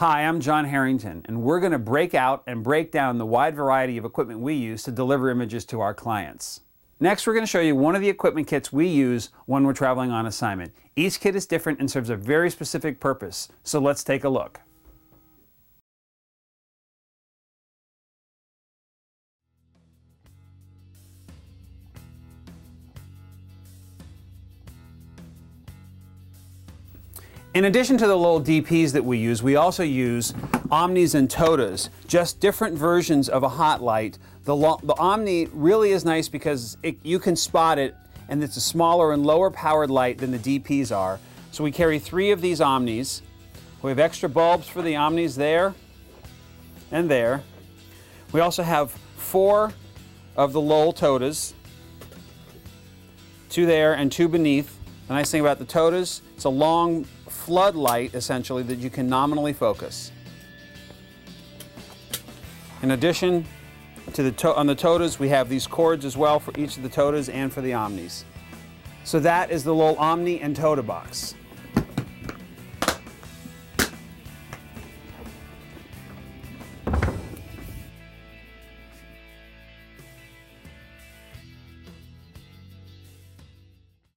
Hi, I'm John Harrington, and we're going to break out and break down the wide variety of equipment we use to deliver images to our clients. Next, we're going to show you one of the equipment kits we use when we're traveling on assignment. Each kit is different and serves a very specific purpose, so let's take a look. In addition to the little DPs that we use, we also use Omnis and Totas, just different versions of a hot light. The, the Omni really is nice because it, you can spot it and it's a smaller and lower powered light than the DPs are. So we carry three of these Omnis. We have extra bulbs for the Omnis there and there. We also have four of the Lowell Totas, two there and two beneath. The nice thing about the Totas, it's a long floodlight, essentially, that you can nominally focus. In addition to the on the Totas, we have these cords as well for each of the Totas and for the Omnis. So that is the little Omni and Toda box.